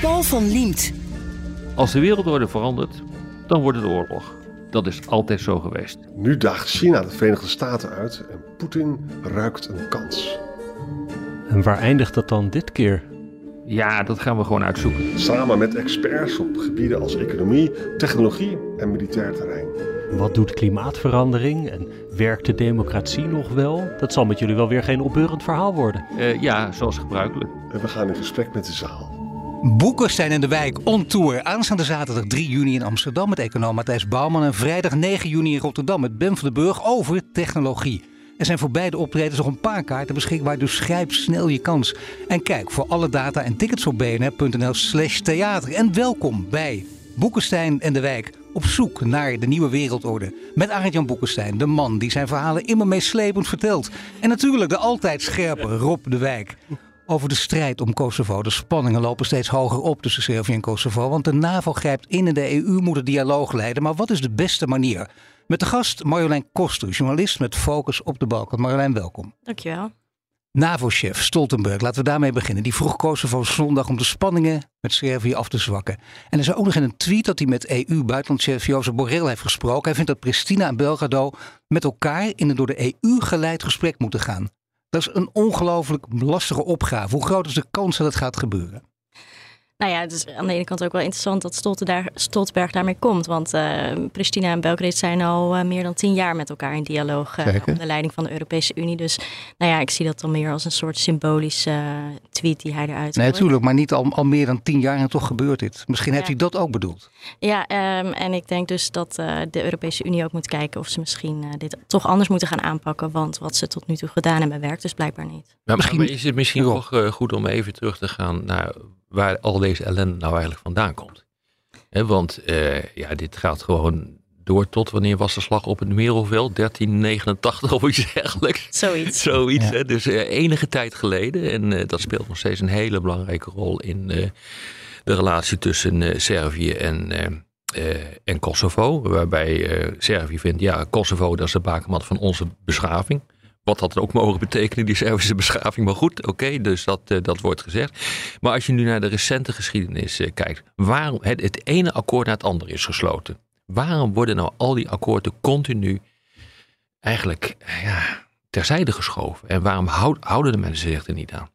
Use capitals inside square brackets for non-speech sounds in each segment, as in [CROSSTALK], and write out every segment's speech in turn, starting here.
Paul van Liemt. Als de wereldorde verandert, dan wordt het oorlog. Dat is altijd zo geweest. Nu daagt China de Verenigde Staten uit en Poetin ruikt een kans. En waar eindigt dat dan dit keer? Ja, dat gaan we gewoon uitzoeken. Samen met experts op gebieden als economie, technologie en militair terrein. Wat doet klimaatverandering en werkt de democratie nog wel? Dat zal met jullie wel weer geen opbeurend verhaal worden. Uh, ja, zoals gebruikelijk. En we gaan in gesprek met de zaal. Boekenstein en de Wijk on tour. Aanstaande zaterdag 3 juni in Amsterdam met econoom Matthijs Bouwman. En vrijdag 9 juni in Rotterdam met Ben van den Burg over technologie. Er zijn voor beide optredens nog een paar kaarten beschikbaar, dus grijp snel je kans. En kijk voor alle data en tickets op bnr.nl slash theater. En welkom bij Boekenstein en de Wijk op zoek naar de nieuwe wereldorde. Met Arend-Jan Boekenstein, de man die zijn verhalen immer meeslepend vertelt. En natuurlijk de altijd scherpe Rob de Wijk over de strijd om Kosovo. De spanningen lopen steeds hoger op tussen Servië en Kosovo. Want de NAVO grijpt in en de EU moet een dialoog leiden. Maar wat is de beste manier? Met de gast Marjolein Koster, journalist met focus op de Balkan. Marjolein, welkom. Dankjewel. NAVO-chef Stoltenberg, laten we daarmee beginnen. Die vroeg Kosovo zondag om de spanningen met Servië af te zwakken. En er zei ook nog in een tweet dat hij met EU-buitenlandchef Jozef Borrell heeft gesproken. Hij vindt dat Pristina en Belgrado met elkaar in een door de EU geleid gesprek moeten gaan. Dat is een ongelooflijk lastige opgave. Hoe groot is de kans dat het gaat gebeuren? Nou ja, het is aan de ene kant ook wel interessant dat Stoltenberg daarmee komt. Want uh, Pristina en Belgrade zijn al uh, meer dan tien jaar met elkaar in dialoog uh, onder leiding van de Europese Unie. Dus nou ja, ik zie dat dan meer als een soort symbolische tweet die hij eruit Nee, natuurlijk, maar niet al, al meer dan tien jaar en toch gebeurt dit. Misschien heeft hij dat ook bedoeld. Ja, um, en ik denk dus dat de Europese Unie ook moet kijken of ze misschien dit toch anders moeten gaan aanpakken. Want wat ze tot nu toe gedaan hebben werkt dus blijkbaar niet. Ja, misschien... Maar is het misschien nog goed om even terug te gaan naar waar al deze ellende nou eigenlijk vandaan komt. want uh, ja, dit gaat gewoon door tot wanneer was de slag op het Merelveld? 1389 of iets dergelijks. Zoiets. Zoiets, hè? dus uh, enige tijd geleden. En uh, dat speelt nog steeds een hele belangrijke rol in de relatie tussen Servië en, en Kosovo. Waarbij Servië vindt, ja, Kosovo dat is de bakermat van onze beschaving. Wat had het ook mogen betekenen, die Servische beschaving. Maar goed, oké, dus dat, uh, dat wordt gezegd. Maar als je nu naar de recente geschiedenis uh, kijkt. Waarom het, het ene akkoord na het andere is gesloten. Waarom worden nou al die akkoorden continu eigenlijk ja, terzijde geschoven? En waarom houd, houden de mensen zich er niet aan?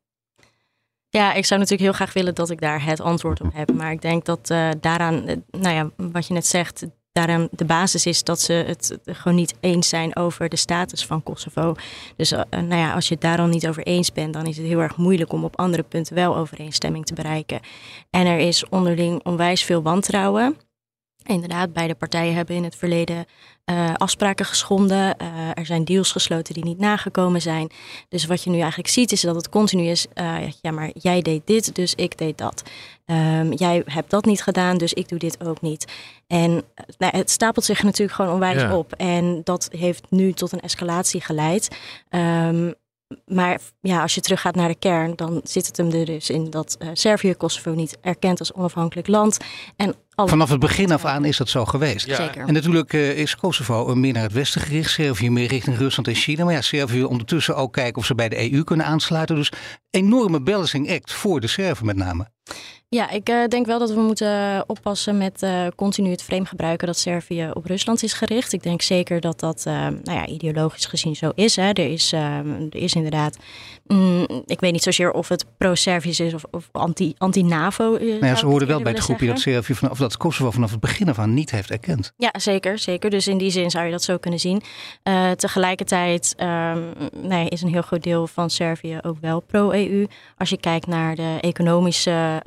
Ja, ik zou natuurlijk heel graag willen dat ik daar het antwoord op heb. Maar ik denk dat uh, daaraan, nou ja, wat je net zegt, daaraan de basis is dat ze het gewoon niet eens zijn over de status van Kosovo. Dus uh, nou ja, als je het daar al niet over eens bent, dan is het heel erg moeilijk om op andere punten wel overeenstemming te bereiken. En er is onderling onwijs veel wantrouwen. Inderdaad, beide partijen hebben in het verleden uh, afspraken geschonden. Uh, er zijn deals gesloten die niet nagekomen zijn. Dus wat je nu eigenlijk ziet is dat het continu is: uh, ja, maar jij deed dit, dus ik deed dat. Um, jij hebt dat niet gedaan, dus ik doe dit ook niet. En nou, het stapelt zich natuurlijk gewoon onwijs ja. op. En dat heeft nu tot een escalatie geleid. Um, maar ja, als je teruggaat naar de kern, dan zit het hem er dus in dat uh, Servië Kosovo niet erkent als onafhankelijk land. En Vanaf het begin af aan is dat zo geweest. Ja. Zeker. En natuurlijk uh, is Kosovo meer naar het westen gericht, Servië meer richting Rusland en China. Maar ja, Servië wil ondertussen ook kijken of ze bij de EU kunnen aansluiten. Dus enorme balancing act voor de Serven met name. Ja, ik uh, denk wel dat we moeten oppassen met uh, continu het frame gebruiken dat Servië op Rusland is gericht. Ik denk zeker dat dat uh, nou ja, ideologisch gezien zo is. Hè. Er, is er is inderdaad, mm, ik weet niet zozeer of het pro-Servisch is of, of anti, anti-NAVO. Nou ja, ze hoorden wel bij het groepje dat Servië vanaf, of dat Kosovo vanaf het begin af aan niet heeft erkend. Ja, zeker, zeker. Dus in die zin zou je dat zo kunnen zien. tegelijkertijd um, nee, is een heel groot deel van Servië ook wel pro-EU. Als je kijkt naar de economische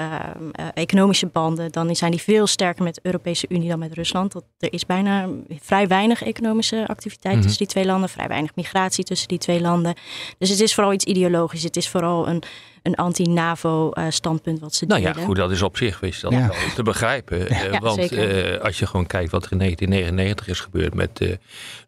economische banden, dan zijn die veel sterker met de Europese Unie dan met Rusland. Dat, er is bijna vrij weinig economische activiteit Mhm. tussen die twee landen, vrij weinig migratie tussen die twee landen. Dus het is vooral iets ideologisch. Het is vooral een, een anti-NAVO-standpunt wat ze Nou delen. ja, goed, dat is op zich is dat Ja. wel te begrijpen. [LAUGHS] Eh, Ja, want eh, als je gewoon kijkt wat er in 1999 is gebeurd met eh,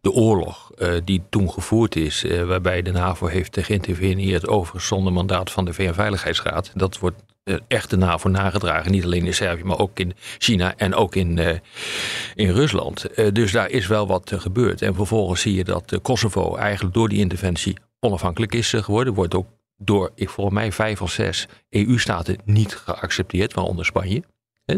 de oorlog eh, die toen gevoerd is, eh, waarbij de NAVO heeft geïnterveneerd over zonder mandaat van de VN-veiligheidsraad. Dat wordt eh, echt de NAVO nagedragen, niet alleen in Servië, maar ook in China en ook in, eh, in Rusland. Eh, dus daar is wel wat eh, gebeurd. En vervolgens zie je dat eh, Kosovo eigenlijk door die interventie onafhankelijk is eh, geworden. Wordt ook door, ik volgens mij, vijf of zes EU-staten niet geaccepteerd, waaronder Spanje.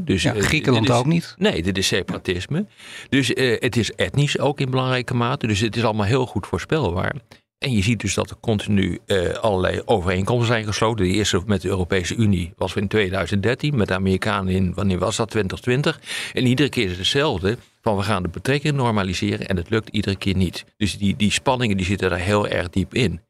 Dus, Ja, eh, Griekenland is- ook niet. Nee, dit is separatisme. Dus eh, het is etnisch ook in belangrijke mate. Dus het is allemaal heel goed voorspelbaar. En je ziet dus dat er continu eh, allerlei overeenkomsten zijn gesloten. De eerste met de Europese Unie was in 2013. Met de Amerikanen in, wanneer was dat? 2020. En iedere keer is het hetzelfde. Van we gaan de betrekkingen normaliseren. En het lukt iedere keer niet. Dus die, die spanningen die zitten daar heel erg diep in.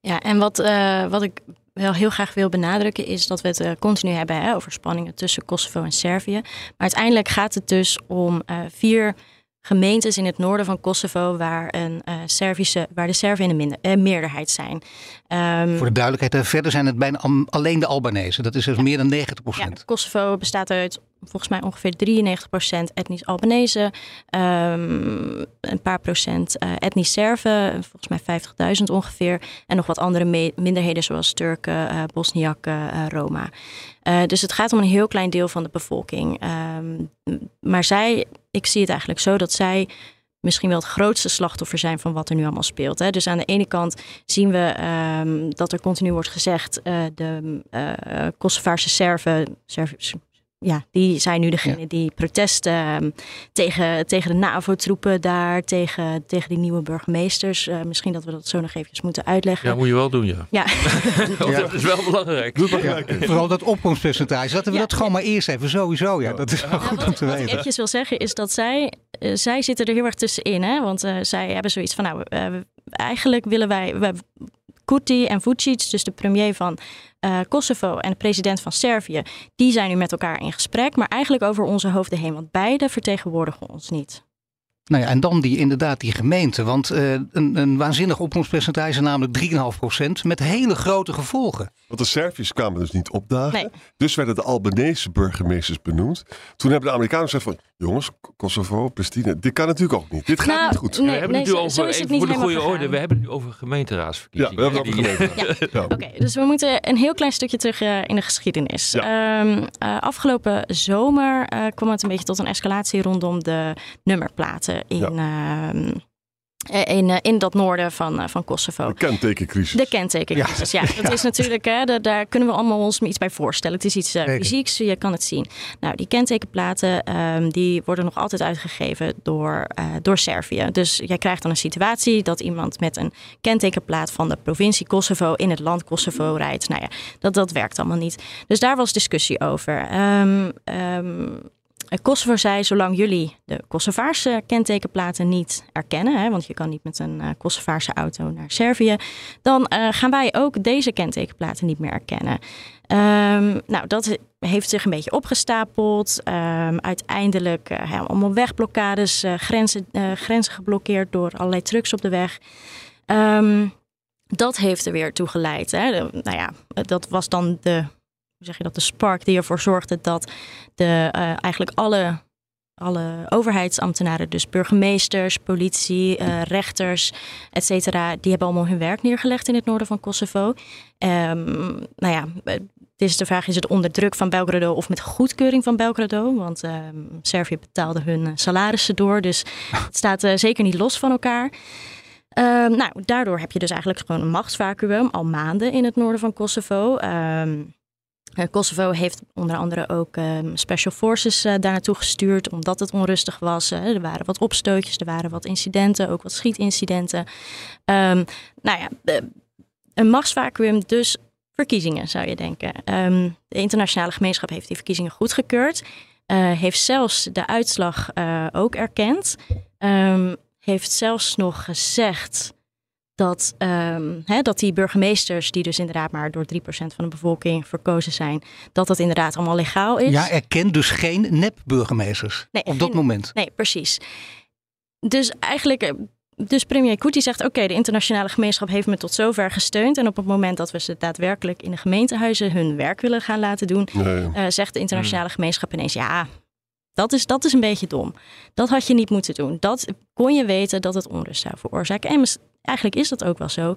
Ja, en wat, eh, wat ik wel heel graag wil benadrukken is dat we het eh, continu hebben hè, over spanningen tussen Kosovo en Servië. Maar uiteindelijk gaat het dus om vier gemeentes in het noorden van Kosovo waar, een, eh, Servische, waar de Serven in de minder, eh, meerderheid zijn. Ehm, Voor de duidelijkheid, eh, verder zijn het bijna alleen de Albanese. Dat is dus meer dan 90% ja, Kosovo bestaat uit volgens mij ongeveer 93% etnisch Albanese, ehm, een paar procent etnisch Serven, volgens mij 50.000 ongeveer, en nog wat andere minderheden zoals Turken, eh Bosniakken, Roma. Dus het gaat om een heel klein deel van de bevolking. Ehm, maar zij, ik zie het eigenlijk zo dat zij misschien wel het grootste slachtoffer zijn van wat er nu allemaal speelt. Hè. Dus aan de ene kant zien we ehm, dat er continu wordt gezegd, eh, de eh Kosovaarse Serven, Serv- ja, die zijn nu degene die protesten ehm, tegen, tegen de NAVO-troepen daar, tegen, tegen die nieuwe burgemeesters. Eh, misschien dat we dat zo nog eventjes moeten uitleggen. Ja, moet je wel doen, ja. Ja, [LAUGHS] Dat is wel belangrijk. Vooral dat opkomstpercentage. Laten we Ja. dat gewoon maar eerst even. Sowieso, ja. Dat is wel Ja, goed om te wat ik weten. eventjes wil zeggen is dat zij, eh, zij zitten er heel erg tussenin. Hè? Want eh, zij hebben zoiets van, nou, eh, eigenlijk willen wij... wij Kurti en Vucic, dus de premier van eh, Kosovo en de president van Servië, die zijn nu met elkaar in gesprek, maar eigenlijk over onze hoofden heen, want beide vertegenwoordigen ons niet. Nou ja, en dan die, inderdaad die gemeente. Want eh, een, een waanzinnig opkomstpercentage, namelijk 3,5% met hele grote gevolgen. Want de Serviërs kwamen dus niet opdagen. Nee. Dus werden de Albanese burgemeesters benoemd. Toen hebben de Amerikanen gezegd van... jongens, Kosovo, Pristina, dit kan natuurlijk ook niet. Dit gaat Nou, niet goed. nee, we hebben het nu zo- over, zo is het even niet voor de helemaal goede orde, we hebben het nu over Ja, gemeenteraadsverkiezingen. we hebben het over. Ja. Oké, dus we moeten een heel klein stukje terug eh, in de geschiedenis. Ehm, eh, afgelopen zomer eh, kwam het een beetje tot een escalatie rondom de nummerplaten in, ehm, eh, in, eh, in dat noorden van, eh, van Kosovo. De kentekencrisis. De kentekencrisis, ja. Dat is natuurlijk, hè, da- daar kunnen we allemaal ons iets bij voorstellen. Het is iets Zeker. fysieks, je kan het zien. Nou, die kentekenplaten, ehm, die worden nog altijd uitgegeven door, door Servië. Dus jij krijgt dan een situatie dat iemand met een kentekenplaat van de provincie Kosovo in het land Kosovo rijdt. Nou ja, dat, dat werkt allemaal niet. Dus daar was discussie over. Ehm, Kosovo zei, zolang jullie de Kosovaarse kentekenplaten niet erkennen, hè, want je kan niet met een eh, Kosovaarse auto naar Servië, dan eh, gaan wij ook deze kentekenplaten niet meer erkennen. Ehm, nou, dat heeft zich een beetje opgestapeld. Ehm, uiteindelijk eh, ja, allemaal wegblokkades, eh, grenzen, eh, grenzen geblokkeerd door allerlei trucks op de weg. Ehm, dat heeft er weer toe geleid. Hè. Nou ja, dat was dan de, zeg je dat, de spark die ervoor zorgde dat de, eh, eigenlijk alle, alle overheidsambtenaren, dus burgemeesters, politie, eh, rechters, et cetera, die hebben allemaal hun werk neergelegd in het noorden van Kosovo. Ehm, nou ja, het is de vraag, is het onder druk van Belgrado of met goedkeuring van Belgrado? Want ehm, Servië betaalde hun eh, salarissen door, dus het staat zeker niet los van elkaar. Ehm, nou, daardoor heb je dus eigenlijk gewoon een machtsvacuum al maanden in het noorden van Kosovo. Ehm, eh, Kosovo heeft onder andere ook ehm, special forces eh, daar naartoe gestuurd omdat het onrustig was. Eh, er waren wat opstootjes, er waren wat incidenten, ook wat schietincidenten. Ehm, nou ja, eh, een machtsvacuum, dus verkiezingen zou je denken. Ehm, de internationale gemeenschap heeft die verkiezingen goedgekeurd. eh, heeft zelfs de uitslag eh, ook erkend. Heeft zelfs nog gezegd dat, ehm, hè, dat die burgemeesters, die dus inderdaad maar door 3% van de bevolking verkozen zijn, dat dat inderdaad allemaal legaal is. Ja, erkent dus geen nep-burgemeesters Nee, op dat geen- moment. Nee, precies. Dus eigenlijk, eh, dus premier Kuti zegt: Oké, de internationale gemeenschap heeft me tot zover gesteund. En op het moment dat we ze daadwerkelijk in de gemeentehuizen hun werk willen gaan laten doen, Nee. eh, zegt de internationale Hmm. gemeenschap ineens: Ja, dat is, dat is een beetje dom. Dat had je niet moeten doen. Dat kon je weten dat het onrust zou veroorzaken. En eigenlijk is dat ook wel zo.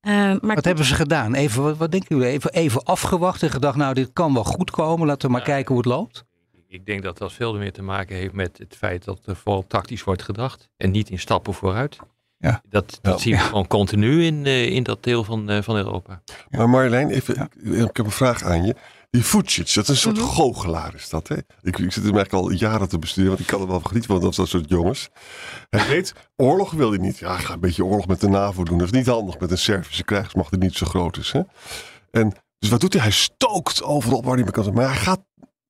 Eh, maar Wat hebben ze gedaan? Even, wat, wat denken jullie? Even, even afgewacht en gedacht, nou dit kan wel goed komen. Laten we maar Ja. kijken hoe het loopt. Ik denk dat dat veel meer te maken heeft met het feit dat er vooral tactisch wordt gedacht. En niet in stappen vooruit. Ja. Dat, dat Ja. zien we gewoon continu in, eh, in dat deel van, eh, van Europa. Maar Marjolein, even, Ja. ik, ik heb een vraag aan je. Die Vucic, dat is een soort Mhm. goochelaar is dat, hè? Ik, ik zit hem eigenlijk al jaren te besturen, want ik kan er wel genieten van dat soort jongens. Hij weet, oorlog wil hij niet. Ja, ga een beetje oorlog met de NAVO doen. Dat is niet handig met een Servische krijgsmacht die niet zo groot is, hè? En, dus wat doet hij? Hij stookt overal waar hij mee kan zijn. Maar hij gaat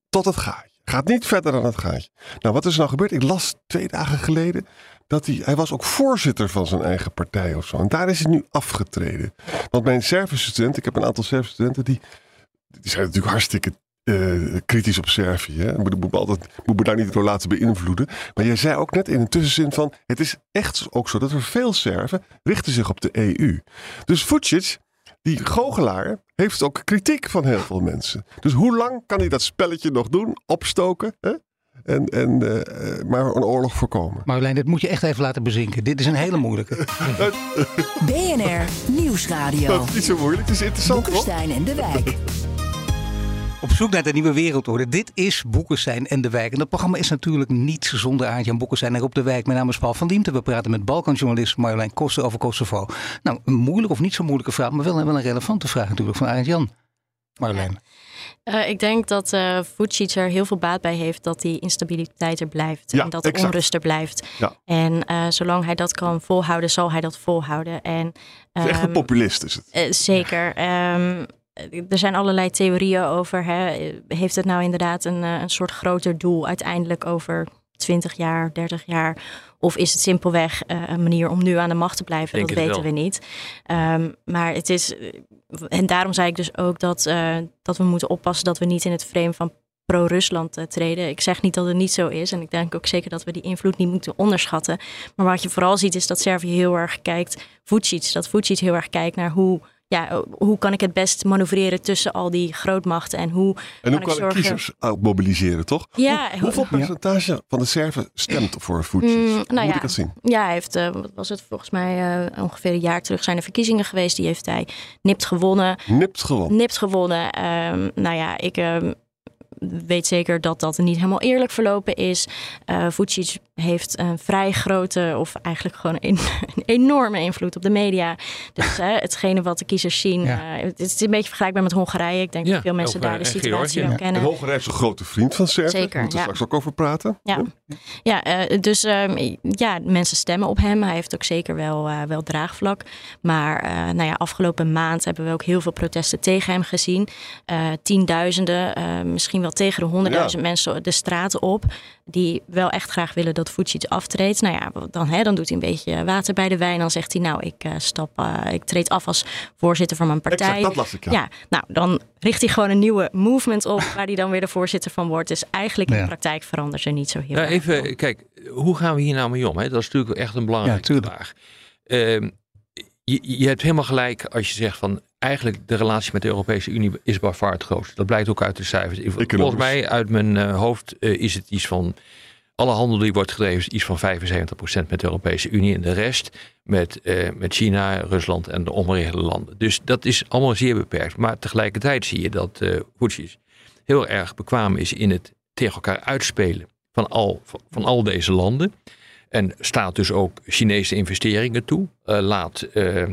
tot het gaatje. Gaat niet verder dan het gaatje. Nou, wat is er nou gebeurd? Ik las twee dagen geleden dat hij, hij was ook voorzitter van zijn eigen partij of zo. En daar is hij nu afgetreden. Want mijn Servische studenten, ik heb een aantal Servische studenten, die, die zijn natuurlijk hartstikke eh, kritisch op Servië. Hè? Moet, moet, me altijd, moet me daar niet door laten beïnvloeden. Maar jij zei ook net in een tussenzin van, het is echt ook zo dat er veel Serven richten zich op de EU. Dus Vucic, die goochelaar, heeft ook kritiek van heel veel mensen. Dus hoe lang kan hij dat spelletje nog doen? Opstoken? Hè? En, en eh, maar een oorlog voorkomen. Marjolein, dit moet je echt even laten bezinken. Dit is een hele moeilijke. [LAUGHS] BNR Nieuwsradio. Dat is niet zo moeilijk, het is interessant? Boekenstein en de Wijk. Op zoek naar de nieuwe wereldorde. Dit is Boekenstein en de Wijk. En dat programma is natuurlijk niet zonder Aartjan Boekenstein en op de Wijk. Mijn naam is Paul van Diemte. We praten met Balkanjournalist Marjolein Koster over Kosovo. Nou, een moeilijke of niet zo moeilijke vraag, maar wel, wel een relevante vraag natuurlijk van Aartjan. Marjolein. Eh, ik denk dat eh Vucic er heel veel baat bij heeft dat die instabiliteit er blijft. Ja, en dat de exact. onrust er blijft. Ja. En eh, zolang hij dat kan volhouden, zal hij dat volhouden. En, Het is echt een ehm, populist is het. eh, zeker. Ehm, er zijn allerlei theorieën over. Hè. Heeft het nou inderdaad een, eh, een soort groter doel uiteindelijk over 20 jaar, 30 jaar? Of is het simpelweg eh, een manier om nu aan de macht te blijven? Denk dat weten wel. we niet. Ehm, maar het is. En daarom zei ik dus ook dat, eh, dat we moeten oppassen dat we niet in het frame van pro-Rusland eh, treden. Ik zeg niet dat het niet zo is. En ik denk ook zeker dat we die invloed niet moeten onderschatten. Maar wat je vooral ziet is dat Servië heel erg kijkt. Vucic, dat Vucic heel erg kijkt naar hoe. Ja, hoe kan ik het best manoeuvreren tussen al die grootmachten en hoe En hoe ik kan ik kiezers mobiliseren, toch? Ja, Hoe- hoeveel percentage van de Serven stemt voor Vucic? Mm, nou moet ja. ik dat zien? Ja, hij heeft, eh, wat was het volgens mij, eh, ongeveer een jaar terug zijn er verkiezingen geweest. Die heeft hij nipt gewonnen. Nipt gewoon. Nipt gewonnen. Ehm, nou ja, ik ehm, weet zeker dat dat niet helemaal eerlijk verlopen is. Eh Vucic heeft een vrij grote, of eigenlijk gewoon een, [LAUGHS] een enorme invloed op de media. Dus hè, hetgene wat de kiezers zien, Ja. eh, het is een beetje vergelijkbaar met Hongarije. Ik denk Ja, dat veel mensen daar de situatie wel Ja. kennen. En Hongarije is een grote vriend van Servië. Zeker, Daar moeten we ja. straks ook over praten. Ja, ja eh, dus ehm, ja, mensen stemmen op hem. Hij heeft ook zeker wel, eh, wel draagvlak. Maar eh, nou ja, afgelopen maand hebben we ook heel veel protesten tegen hem gezien. Eh, tienduizenden, eh, misschien wel tegen de honderdduizend mensen de straten op. Die wel echt graag willen dat Vucic aftreedt. Nou ja, dan, hè, dan doet hij een beetje water bij de wijn. Dan zegt hij, nou, ik, eh, stap, eh, ik treed af als voorzitter van mijn partij. Exact, dat las ik, ja. ja, nou, dan richt hij gewoon een nieuwe movement op... waar hij dan weer de voorzitter van wordt. Dus eigenlijk in Ja. de praktijk verandert er niet zo heel Ja, erg even, veel. kijk, hoe gaan we hier nou mee om? Hè? Dat is natuurlijk echt een belangrijke Ja, tuurlijk. vraag. Ehm, je, je hebt helemaal gelijk als je zegt van eigenlijk de relatie met de Europese Unie is by far het grootste. Dat blijkt ook uit de cijfers. Volgens mij uit mijn eh, hoofd eh, is het iets van alle handel die wordt gedreven is iets van 75% met de Europese Unie en de rest met, eh, met China, Rusland en de omliggende landen. Dus dat is allemaal zeer beperkt. Maar tegelijkertijd zie je dat Vucic heel erg bekwaam is in het tegen elkaar uitspelen van al, van, van al deze landen. En staat dus ook Chinese investeringen toe. Eh, laat eh, eh,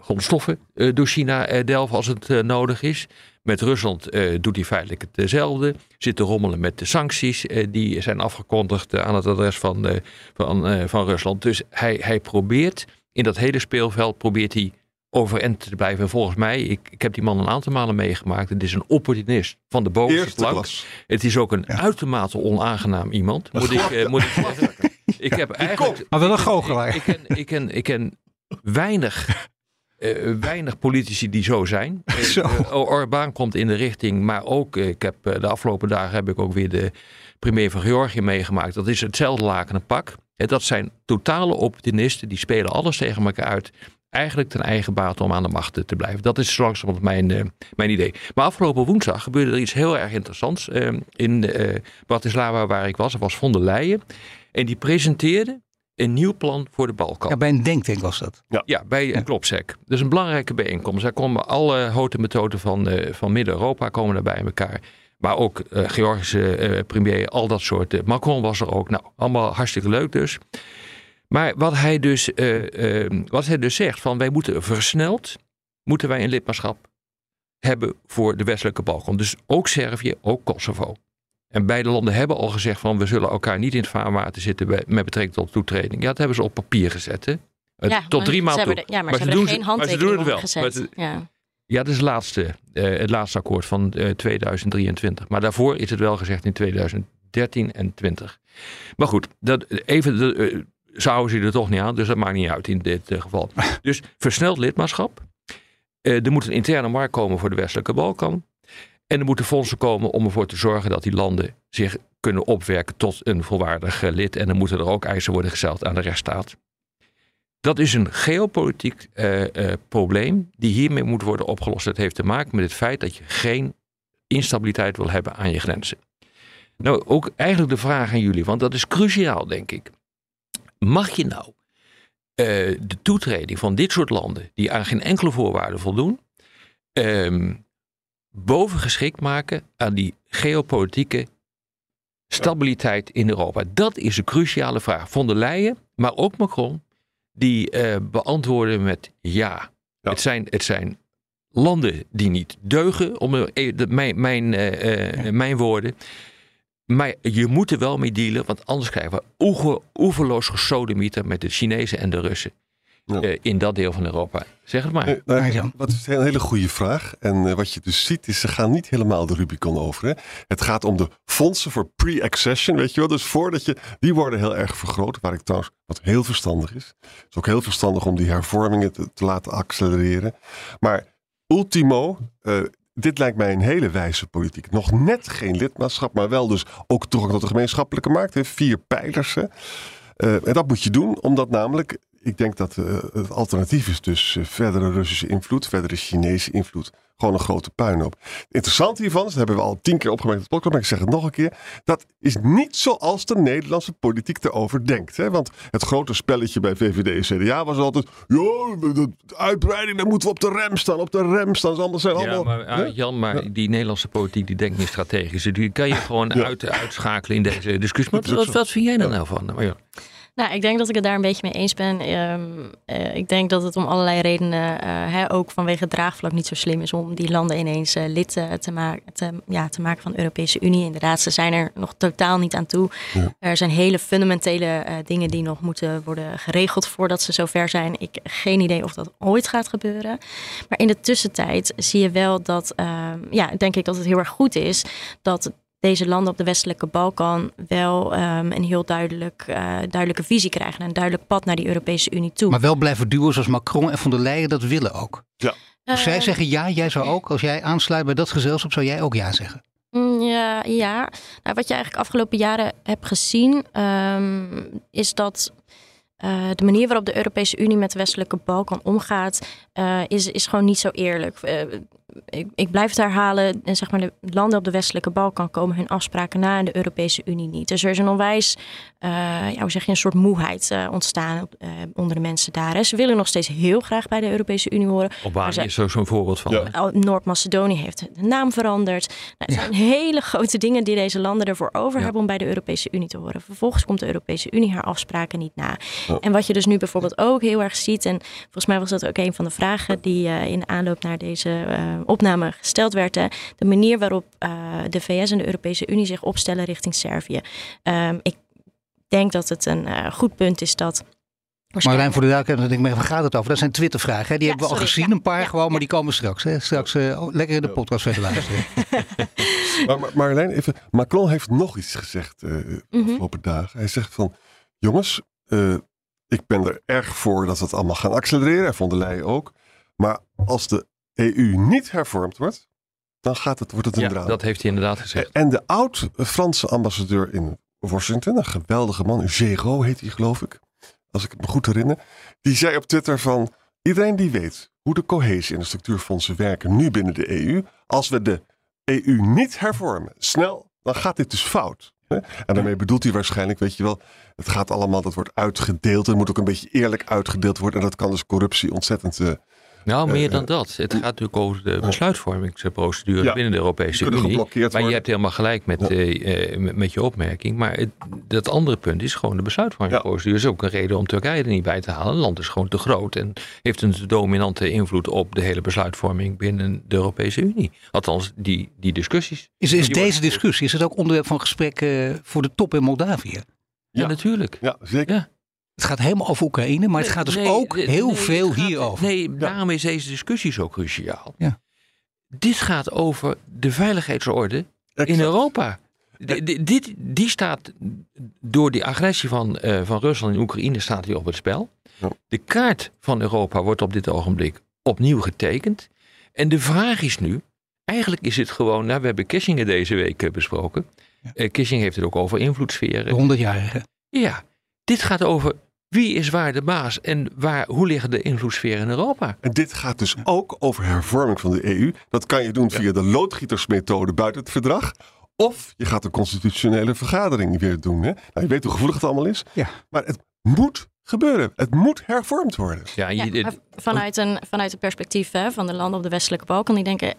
grondstoffen door China delven als het nodig is. Met Rusland doet hij feitelijk hetzelfde. Zit te rommelen met de sancties die zijn afgekondigd aan het adres van, van, van Rusland. Dus hij, hij probeert in dat hele speelveld probeert hij overeind te blijven. En volgens mij, ik, ik heb die man een aantal malen meegemaakt. Het is een opportunist van de bovenste plank. Het is ook een uitermate onaangenaam iemand, moet ik, moet ik zeggen. [LAUGHS] Ik heb eigenlijk... Maar wel een goochelaar. Ik, ik, ken, ik, ken, ik ken weinig, eh, weinig politici die zo zijn. Eh, [LAUGHS] Zo. eh, Orbán komt in de richting, maar ook, eh, ik heb, eh, de afgelopen dagen heb ik ook weer de premier van Georgië meegemaakt. Dat is hetzelfde laken pak. Eh, Dat zijn totale opportunisten, die spelen alles tegen elkaar uit. Eigenlijk ten eigen baat om aan de macht te blijven. Dat is langzamerhand mijn, eh, mijn idee. Maar afgelopen woensdag gebeurde er iets heel erg interessants. eh, in eh Bratislava, waar ik was, er was von der Leyen. En die presenteerde een nieuw plan voor de Balkan. Ja, bij een denktank was dat. Ja, bij een Klopsec. Dus een belangrijke bijeenkomst. Daar komen alle houten methoden van, eh, van Midden-Europa komen daar bij elkaar. Maar ook eh, Georgische eh, premier, al dat soort. Macron was er ook. Nou, allemaal hartstikke leuk dus. Maar wat hij dus, wat hij dus zegt, van wij moeten versneld, moeten wij een lidmaatschap hebben voor de westelijke Balkan. Dus ook Servië, ook Kosovo. En beide landen hebben al gezegd van we zullen elkaar niet in het vaarwater zitten bij- met betrekking tot toetreding. Ja, dat hebben ze op papier gezet. Hè? Eh, Ja, tot drie ze toe. er- Ja, maar, ze ze hebben doen geen maar ze handtekening doen het wel. gezet. Maar het- ja. ja, dat is het laatste, eh, het laatste akkoord van eh, 2023. Maar daarvoor is het wel gezegd in 2013 en 20. Maar goed, dat, even de, eh, zouden ze er toch niet aan, dus dat maakt niet uit in dit eh, geval. [LAUGHS] Dus versneld lidmaatschap. Eh, er moet een interne markt komen voor de westelijke Balkan. En er moeten fondsen komen om ervoor te zorgen dat die landen zich kunnen opwerken tot een volwaardig lid. En dan moeten er ook eisen worden gesteld aan de rechtsstaat. Dat is een geopolitiek eh, eh, probleem die hiermee moet worden opgelost. Dat heeft te maken met het feit dat je geen instabiliteit wil hebben aan je grenzen. Nou, ook eigenlijk de vraag aan jullie, want dat is cruciaal, denk ik. Mag je nou eh, de toetreding van dit soort landen, die aan geen enkele voorwaarde voldoen, ehm, bovengeschikt maken aan die geopolitieke stabiliteit in Europa? Dat is een cruciale vraag. Von der Leyen, maar ook Macron, die eh, beantwoorden met ja. Ja. Het, zijn, het zijn landen die niet deugen, om e- mijn, mijn, eh, eh, mijn woorden. Maar je moet er wel mee dealen, want anders krijgen we oege- oeverloos gesodemieter met de Chinezen en de Russen. Ja. eh, in dat deel van Europa. Zeg het maar. Nou, ja. Wat is een hele goede vraag. En eh, wat je dus ziet is, ze gaan niet helemaal de Rubicon over. Hè? Het gaat om de fondsen voor pre-accession, weet je wel. Dus voordat je, die worden heel erg vergroot. Waar ik trouwens, wat heel verstandig is. Het is ook heel verstandig om die hervormingen te, te laten accelereren. Maar ultimo, eh, dit lijkt mij een hele wijze politiek. Nog net geen lidmaatschap, maar wel dus ook toegang tot de gemeenschappelijke markt. Hè? Vier pijlers. Hè? Eh, en dat moet je doen, omdat namelijk, ik denk dat eh, het alternatief is dus eh, verdere Russische invloed, verdere Chinese invloed. Gewoon een grote puinhoop. Het interessante hiervan, dat hebben we al tien keer opgemerkt in het podcast, maar ik zeg het nog een keer. Dat is niet zoals de Nederlandse politiek erover denkt. Hè? Want het grote spelletje bij VVD en CDA was altijd, ja, de uitbreiding, daar moeten we op de rem staan, op de rem staan. Anders zijn Ja, allemaal... maar, ah, hè? Jan, maar die Nederlandse politiek die denkt niet strategisch. Die kan je [LAUGHS] gewoon Ja. uit, uitschakelen in deze discussie. Maar wat, wat vind jij daar nou van? Maar ja. Nou, ik denk dat ik het daar een beetje mee eens ben. Ehm, eh, ik denk dat het om allerlei redenen, eh, hè, ook vanwege het draagvlak, niet zo slim is om die landen ineens eh, lid te, maken, te, ja, te maken van de Europese Unie. Inderdaad, ze zijn er nog totaal niet aan toe. Ja. Er zijn hele fundamentele dingen die nog moeten worden geregeld voordat ze zover zijn. Ik heb geen idee of dat ooit gaat gebeuren. Maar in de tussentijd zie je wel dat, ehm, ja, denk ik dat het heel erg goed is dat deze landen op de westelijke Balkan wel ehm, een heel duidelijk, eh, duidelijke visie krijgen. en Een duidelijk pad naar die Europese Unie toe. Maar wel blijven duwen zoals Macron en von der Leyen dat willen ook. Dus Eh, zij zeggen ja, jij zou ook. Als jij aansluit bij dat gezelschap, zou jij ook ja zeggen. Mm, Ja, ja. Nou, wat je eigenlijk afgelopen jaren hebt gezien, ehm, is dat eh, de manier waarop de Europese Unie met de westelijke Balkan omgaat, eh, is, is gewoon niet zo eerlijk. Eh, ik, ik blijf het herhalen, en zeg maar, de landen op de westelijke Balkan komen hun afspraken na en de Europese Unie niet. Dus er is een onwijs, eh, ja, hoe zeg je, een soort moeheid eh, ontstaan eh, onder de mensen daar. Hè. Ze willen nog steeds heel graag bij de Europese Unie horen. Albanië zij- is er zo'n voorbeeld van. Ja. Noord-Macedonië heeft de naam veranderd. Nou, het Ja. zijn hele grote dingen die deze landen ervoor over Ja. hebben om bij de Europese Unie te horen. Vervolgens komt de Europese Unie haar afspraken niet na. En wat je dus nu bijvoorbeeld ook heel erg ziet, en volgens mij was dat ook een van de vragen die eh, in de aanloop naar deze eh, opname gesteld werd, hè, de manier waarop eh, de VS en de Europese Unie zich opstellen richting Servië. Ehm, ik denk dat het een eh, goed punt is dat. Marlijn, voor de duidelijkheid, dan denk ik, waar gaat het over? Dat zijn Twittervragen. Hè? Die Ja, hebben we al gezien, ja. een paar Ja, gewoon, maar ja. die komen straks. Hè? Straks eh, oh, lekker in de podcast verder luisteren. [LAUGHS] Maar, Marjolein, even, Macron heeft nog iets gezegd eh Mhm. afgelopen dagen. Hij zegt van, jongens, eh, ik ben er erg voor dat we het allemaal gaan accelereren. En von der Leyen ook. Maar als de EU niet hervormd wordt, dan gaat het, wordt het een Ja, drama. dat heeft hij inderdaad gezegd. En de oud-Franse ambassadeur in Washington, een geweldige man, Géraud heet hij geloof ik, als ik het me goed herinner, die zei op Twitter van iedereen die weet hoe de cohesie en de structuurfondsen werken nu binnen de EU, als we de EU niet hervormen, snel, dan gaat dit dus fout. En daarmee bedoelt hij waarschijnlijk, weet je wel, het gaat allemaal, dat wordt uitgedeeld. Het moet ook een beetje eerlijk uitgedeeld worden. En dat kan dus corruptie ontzettend. eh, Nou, meer eh, dan dat. Het gaat natuurlijk over de besluitvormingsprocedure Ja, binnen de Europese Unie. geblokkeerd Maar je worden. hebt helemaal gelijk met, Ja. eh, eh, met, met je opmerking. Maar het, dat andere punt is gewoon de besluitvormingsprocedure. is ook een reden om Turkije er niet bij te halen. Een land is gewoon te groot en heeft een dominante invloed op de hele besluitvorming binnen de Europese Unie. Althans, die, die discussies. Is, is Die deze discussie, is het ook onderwerp van gesprek eh, voor de top in Moldavië? Ja, Ja. natuurlijk. ja, zeker. Het gaat helemaal over Oekraïne, maar het gaat dus Nee, ook nee, heel nee, veel gaat- hierover. Nee, daarom is deze discussie zo cruciaal. Ja. Dit gaat over de veiligheidsorde in. Europa. D- dit, die staat door die agressie van, eh, van Rusland in Oekraïne staat weer op het spel. Ja. De kaart van Europa wordt op dit ogenblik opnieuw getekend. En de vraag is nu, eigenlijk is het gewoon, nou, we hebben Kissinger deze week eh, besproken. Ja. Eh, Kissinger heeft het ook over De invloedssferen. 100-jarige. Ja, dit gaat over wie is waar de baas en waar, hoe liggen de invloedssferen in Europa. En dit gaat dus ook over hervorming van de EU. Dat kan je doen via de loodgietersmethode buiten het verdrag. Of je gaat een constitutionele vergadering weer doen. Hè? Nou, je weet hoe gevoelig het allemaal is. Ja. Maar het moet gebeuren. Het moet hervormd worden. Ja, je- vanuit, een, vanuit het perspectief hè, van de landen op de westelijke Balkan, die denken,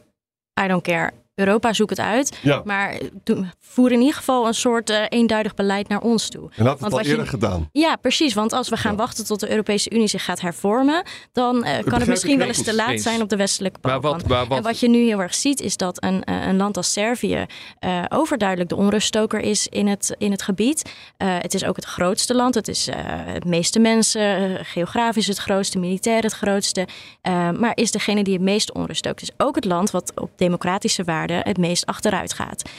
I don't care. Europa zoekt het uit. Ja. Maar doe- voer in ieder geval een soort eh, eenduidig beleid naar ons toe. En dat het Want al je- eerder gedaan. Ja, precies. Want als we gaan wachten tot de Europese Unie zich gaat hervormen, dan eh, kan het misschien wel eens te laat Eens. zijn op de westelijke Balkan. wat, maar wat, En wat je nu heel erg ziet, is dat een, eh, een land als Servië eh, overduidelijk de onruststoker is in het, in het gebied. Eh, het is ook het grootste land. Het is eh, het meeste mensen, eh, geografisch het grootste, militair het grootste. Eh, maar is degene die het meest onrust stookt. Het is ook het land wat op democratische waarden het meest achteruit gaat.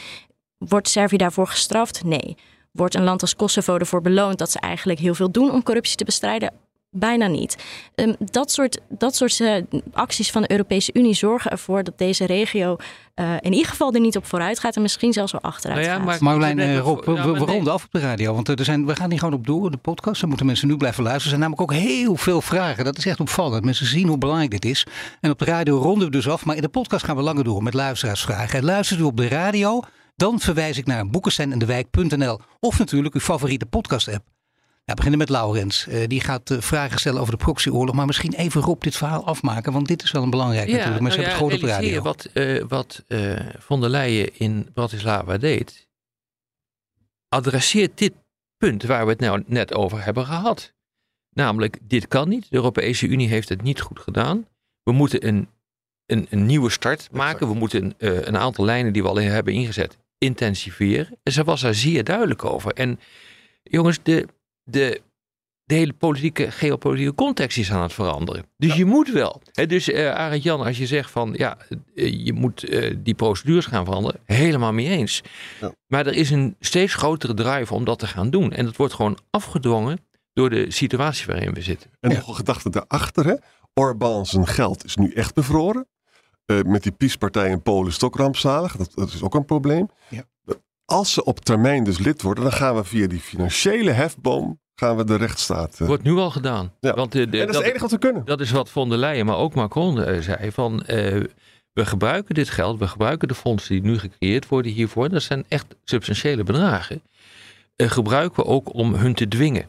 Wordt Servië daarvoor gestraft? Nee. Wordt een land als Kosovo ervoor beloond dat ze eigenlijk heel veel doen om corruptie te bestrijden? Bijna niet. Ehm, dat soort, dat soort eh, acties van de Europese Unie zorgen ervoor dat deze regio eh, in ieder geval er niet op vooruit gaat en misschien zelfs wel achteruit Nou ja, gaat. maar- Marjolein, eh, Rob, we, nou, we- maar we nee. ronden af op de radio. Want er zijn, we gaan hier gewoon op door, de podcast. Dan moeten mensen nu blijven luisteren. Er zijn namelijk ook heel veel vragen. Dat is echt opvallend. Mensen zien hoe belangrijk dit is. En op de radio ronden we dus af. Maar in de podcast gaan we langer door met luisteraarsvragen. En luistert u op de radio, dan verwijs ik naar boekesteindendewijk.nl. Of natuurlijk uw favoriete podcast-app. Ja, we beginnen met Laurens. Eh, die gaat eh, vragen stellen over de proxyoorlog. Maar misschien even Rob dit verhaal afmaken. Want dit is wel een belangrijk natuurlijk. Mensen nou hebben het gehoord op radio. je Wat, eh, wat eh, von der Leyen in Bratislava deed, adresseert dit punt waar we het nou net over hebben gehad. Namelijk, dit kan niet. De Europese Unie heeft het niet goed gedaan. We moeten een, een, een nieuwe start maken. We moeten eh, een aantal lijnen die we al hebben ingezet intensiveren. En ze was daar zeer duidelijk over. En jongens, de, de, de hele politieke, geopolitieke context is aan het veranderen. Dus je moet wel. Hè, dus eh Arend Jan, als je zegt van ja, eh, je moet eh, die procedures gaan veranderen, helemaal mee eens. Ja. Maar er is een steeds grotere drive om dat te gaan doen. En dat wordt gewoon afgedwongen door de situatie waarin we zitten. En nog een gedachte daarachter. Hè? Orbán zijn geld is nu echt bevroren. Eh, met die PiS-partij in Polen is het ook rampzalig. Dat, dat is ook een probleem. Ja. Als ze op termijn dus lid worden, dan gaan we via die financiële hefboom gaan we de rechtsstaat. eh, Wordt nu al gedaan. Ja. Want de- en dat is het enige wat we kunnen. Dat is wat von der Leyen, maar ook Macron eh, zei van eh, we gebruiken dit geld, we gebruiken de fondsen die nu gecreëerd worden hiervoor. Dat zijn echt substantiële bedragen. Eh, gebruiken we ook om hun te dwingen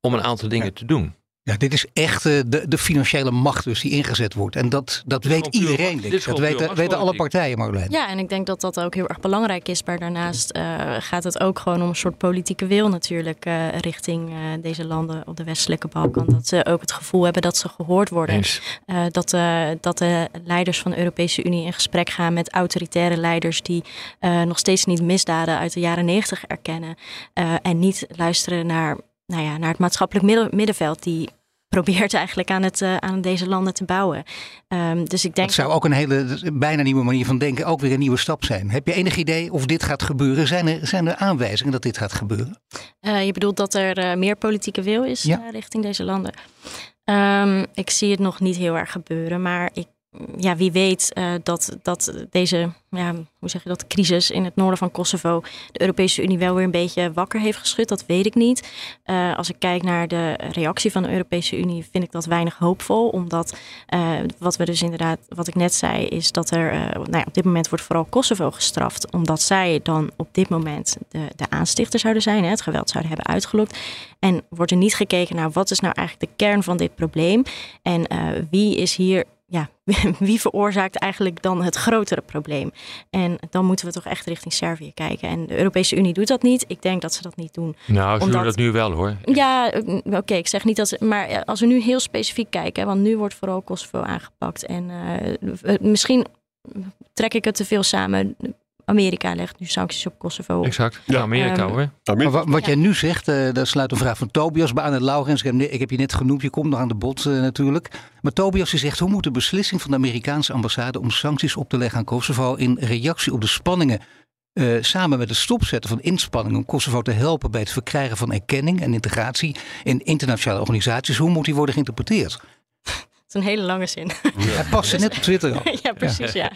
om een aantal dingen Ja. te doen. Ja, dit is echt eh, de, de financiële macht dus die ingezet wordt. En dat, dat weet iedereen. denk. Dat weten, weten alle partijen, Marjolein. Ja, en ik denk dat dat ook heel erg belangrijk is. Maar daarnaast eh, gaat het ook gewoon om een soort politieke wil natuurlijk eh, richting eh, deze landen op de westelijke Balkan. Dat ze ook het gevoel hebben dat ze gehoord worden. Eh, dat, eh, dat de leiders van de Europese Unie in gesprek gaan met autoritaire leiders die eh, nog steeds niet misdaden uit de jaren negentig erkennen. eh, en niet luisteren naar, nou ja, naar het maatschappelijk midden- middenveld die probeert eigenlijk aan, het, aan deze landen te bouwen. Um, dus ik denk. Dat zou ook een hele bijna nieuwe manier van denken, ook weer een nieuwe stap zijn. Heb je enig idee of dit gaat gebeuren? Zijn er, zijn er aanwijzingen dat dit gaat gebeuren? je bedoelt dat er meer politieke wil is richting deze landen? Um, ik zie het nog niet heel erg gebeuren, maar ik ja, wie weet uh, dat, dat deze, ja, hoe zeg je dat, crisis in het noorden van Kosovo de Europese Unie wel weer een beetje wakker heeft geschud, dat weet ik niet. Uh, als ik kijk naar de reactie van de Europese Unie, vind ik dat weinig hoopvol. Omdat uh, wat we dus inderdaad, wat ik net zei, is dat er nou ja, op dit moment wordt vooral Kosovo gestraft. Omdat zij dan op dit moment de, de aanstichter zouden zijn, hè, het geweld zouden hebben uitgelokt. En wordt er niet gekeken naar wat is nou eigenlijk de kern van dit probleem. En wie is hier ja, [LAUGHS] wie veroorzaakt eigenlijk dan het grotere probleem? En dan moeten we toch echt richting Servië kijken. En de Europese Unie doet dat niet. Ik denk dat ze dat niet doen. Nou, ze doen dat nu wel hoor. Ja, oké, ik zeg niet dat ze. Maar als we nu heel specifiek kijken, want nu wordt vooral Kosovo aangepakt. En uh, misschien trek ik het te veel samen. Amerika legt nu sancties op Kosovo. Exact. Ja, Amerika um, hoor. Amerika. wat, jij nu zegt, uh, daar sluit een vraag van Tobias bij aan het Laurens. Ik heb je net genoemd, je komt nog aan de bod uh, natuurlijk. Maar Tobias zegt, hoe moet de beslissing van de Amerikaanse ambassade om sancties op te leggen aan Kosovo in reactie op de spanningen uh, samen met het stopzetten van inspanningen om Kosovo te helpen bij het verkrijgen van erkenning en integratie in internationale organisaties, hoe moet die worden geïnterpreteerd? Is een hele lange zin. Hij past net op Twitter al. [LAUGHS] ja, precies, ja.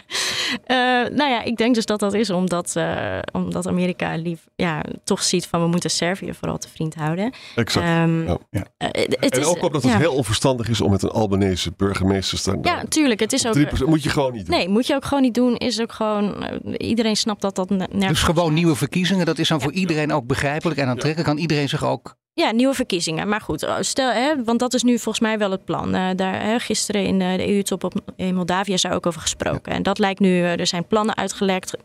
Uh, nou ja, ik denk dus dat dat is omdat, uh, omdat Amerika lief, ja, toch ziet van we moeten Servië vooral te vriend houden. Exact. Um, ja. Uh, en is, ook omdat het heel onverstandig is om met een Albanese burgemeester te staan. Ja, tuurlijk. Het is ook. moet je gewoon niet doen. Nee, moet je ook gewoon niet doen. Is ook gewoon. iedereen snapt dat dat nergens. Dus gewoon nieuwe verkiezingen. Dat is dan voor iedereen ook begrijpelijk en aantrekkelijk. Kan iedereen zich ook ja, nieuwe verkiezingen. Maar goed, eh, stel, hè, want dat is nu volgens mij wel het plan. Uh, daar, hè, gisteren in uh, de EU-top in Moldavië is daar ook over gesproken. En dat lijkt nu, er zijn plannen uitgelekt.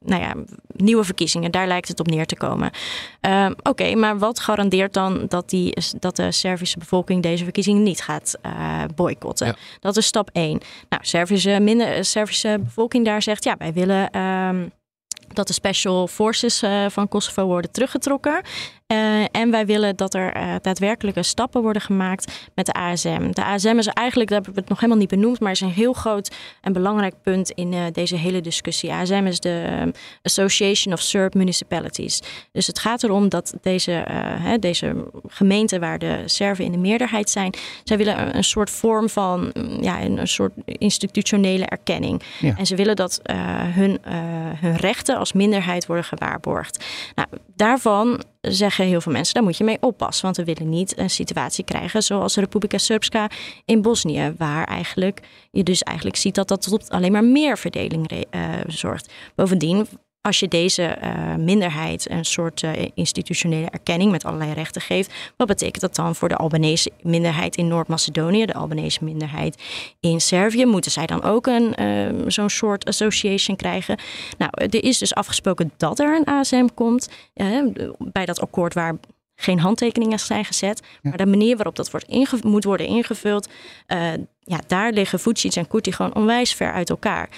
Nou ja, nieuwe verkiezingen, daar lijkt het op neer te komen. Uh, Oké, maar wat garandeert dan dat, die, dat de Servische bevolking deze verkiezingen niet gaat boycotten? Dat is stap 1. Nou, Servische, minder, Servische bevolking daar zegt, ja, wij willen ehm, dat de special forces van Kosovo worden teruggetrokken. Uh, en wij willen dat er uh, daadwerkelijke stappen worden gemaakt met de ASM. De ASM is eigenlijk, daar hebben we het nog helemaal niet benoemd, maar is een heel groot en belangrijk punt in uh, deze hele discussie. ASM is de um, Association of Serb Municipalities. Dus het gaat erom dat deze, hè, deze gemeenten waar de Serven in de meerderheid zijn, zij willen een, een soort vorm van, ja, een, een soort institutionele erkenning. Ja. En ze willen dat hun, hun rechten als minderheid worden gewaarborgd. Nou, daarvan zeggen heel veel mensen, daar moet je mee oppassen. Want we willen niet een situatie krijgen zoals Republika Srpska in Bosnië. Waar eigenlijk je dus eigenlijk ziet dat dat tot alleen maar meer verdeling uh, zorgt. Bovendien als je deze uh, minderheid een soort uh, institutionele erkenning met allerlei rechten geeft, wat betekent dat dan voor de Albanese minderheid in Noord-Macedonië, de Albanese minderheid in Servië? Moeten zij dan ook een uh, zo'n soort association krijgen? Nou, er is dus afgesproken dat er een ASM komt bij dat akkoord waar geen handtekeningen zijn gezet. Maar de manier waarop dat wordt moet worden ingevuld, ja, daar liggen Vucic en Kuti gewoon onwijs ver uit elkaar.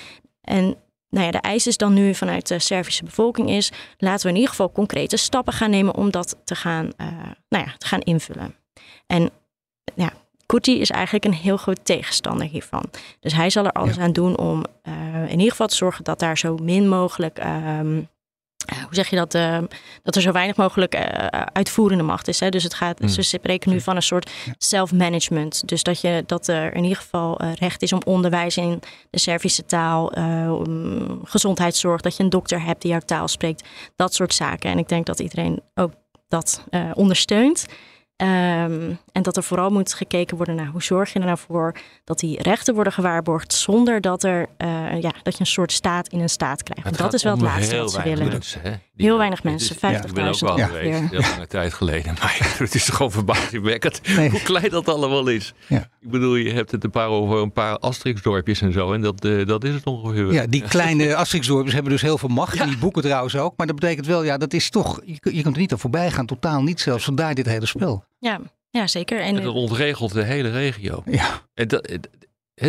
En nou ja, de eis is dan nu vanuit de Servische bevolking is, laten we in ieder geval concrete stappen gaan nemen om dat te gaan, uh, nou ja, te gaan invullen. En ja, Kuti is eigenlijk een heel groot tegenstander hiervan. Dus hij zal er alles aan doen om uh, in ieder geval te zorgen dat daar zo min mogelijk um, uh, hoe zeg je dat, uh, dat er zo weinig mogelijk uh, uitvoerende macht is. Hè? Dus het gaat, mm. ze spreken nu van een soort self-management. Dus dat, je, dat er in ieder geval recht is om onderwijs in de Servische taal, um, gezondheidszorg, dat je een dokter hebt die jouw taal spreekt, dat soort zaken. En ik denk dat iedereen ook dat ondersteunt. Um, en dat er vooral moet gekeken worden naar hoe zorg je er nou voor dat die rechten worden gewaarborgd zonder dat, er, uh, ja, dat je een soort staat in een staat krijgt. Dat is wel het laatste wat ze willen. Mensen, heel weinig mensen, 50.000 ja, Ik ben ook wel geweest, heel lange tijd geleden. [LAUGHS] Maar het is gewoon verbazingwekkend nee. hoe klein dat allemaal is. Ja. Ik bedoel, je hebt het een paar over een paar Asterix-dorpjes en zo. En dat, uh, dat is het ongeveer. Ja, die kleine [LAUGHS] Asterix-dorpjes hebben dus heel veel macht. En die boeken trouwens ook. Maar dat betekent wel, ja, dat is toch, je, je kunt er niet aan voorbij gaan. Totaal niet zelfs. Vandaar dit hele spel. Ja, ja zeker. En, en dat ontregelt de hele regio. Ja. En dat,